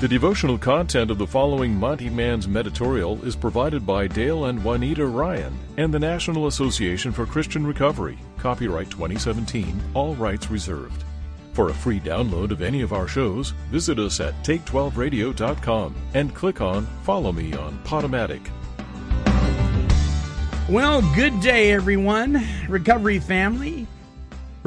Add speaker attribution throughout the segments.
Speaker 1: The devotional content of the following Monty Man's Meditorial is provided by Dale and Juanita Ryan and the National Association for Christian Recovery. Copyright 2017, all rights reserved. For a free download of any of our shows, visit us at take12radio.com and click on Follow Me on Podomatic.
Speaker 2: Well, good day, everyone. Recovery family,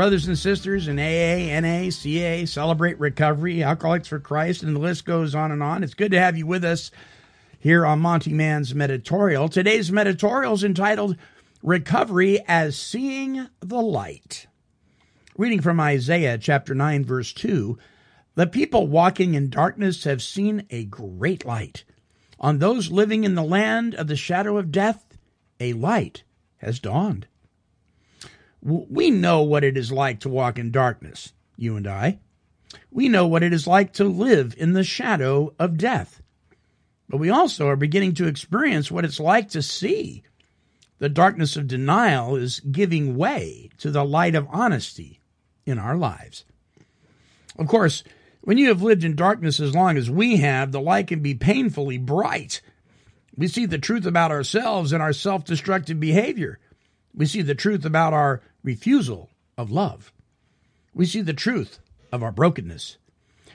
Speaker 2: brothers and sisters in AA, NA, CA, Celebrate Recovery, Alcoholics for Christ, and the list goes on and on. It's good to have you with us here on Monty Man's Meditorial. Today's Meditorial is entitled Recovery as Seeing the Light. Reading from Isaiah chapter 9, verse 2 The people walking in darkness have seen a great light. On those living in the land of the shadow of death, a light has dawned. We know what it is like to walk in darkness, you and I. We know what it is like to live in the shadow of death. But we also are beginning to experience what it's like to see. The darkness of denial is giving way to the light of honesty in our lives. Of course, when you have lived in darkness as long as we have, the light can be painfully bright. We see the truth about ourselves and our self destructive behavior. We see the truth about our refusal of love. We see the truth of our brokenness.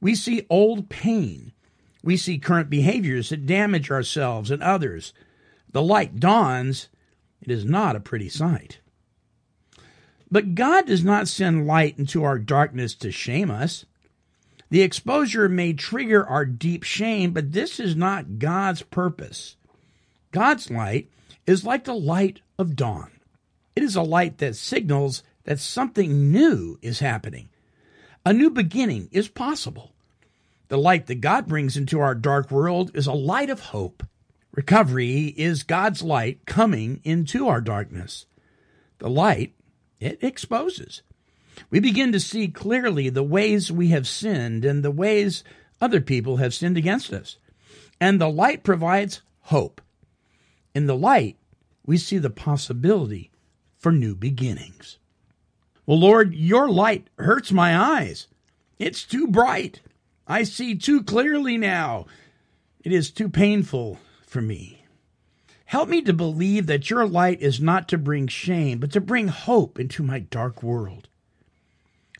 Speaker 2: We see old pain. We see current behaviors that damage ourselves and others. The light dawns. It is not a pretty sight. But God does not send light into our darkness to shame us. The exposure may trigger our deep shame, but this is not God's purpose. God's light is like the light of dawn. It is a light that signals that something new is happening. A new beginning is possible. The light that God brings into our dark world is a light of hope. Recovery is God's light coming into our darkness. The light, it exposes. We begin to see clearly the ways we have sinned and the ways other people have sinned against us. And the light provides hope. In the light, we see the possibility for new beginnings. Well, Lord, your light hurts my eyes. It's too bright. I see too clearly now. It is too painful for me. Help me to believe that your light is not to bring shame, but to bring hope into my dark world.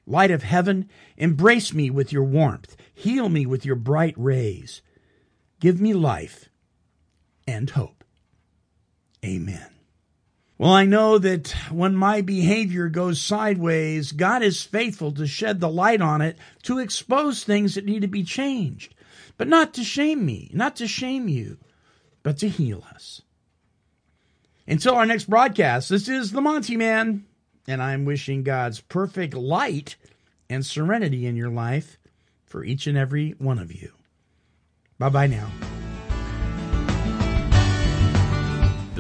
Speaker 2: Light of heaven, embrace me with your warmth. Heal me with your bright rays. Give me life and hope. Amen. Well, I know that when my behavior goes sideways, God is faithful to shed the light on it, to expose things that need to be changed, but not to shame me, not to shame you, but to heal us. Until our next broadcast, this is the Monty Man, and I'm wishing God's perfect light and serenity in your life for each and every one of you. Bye bye now.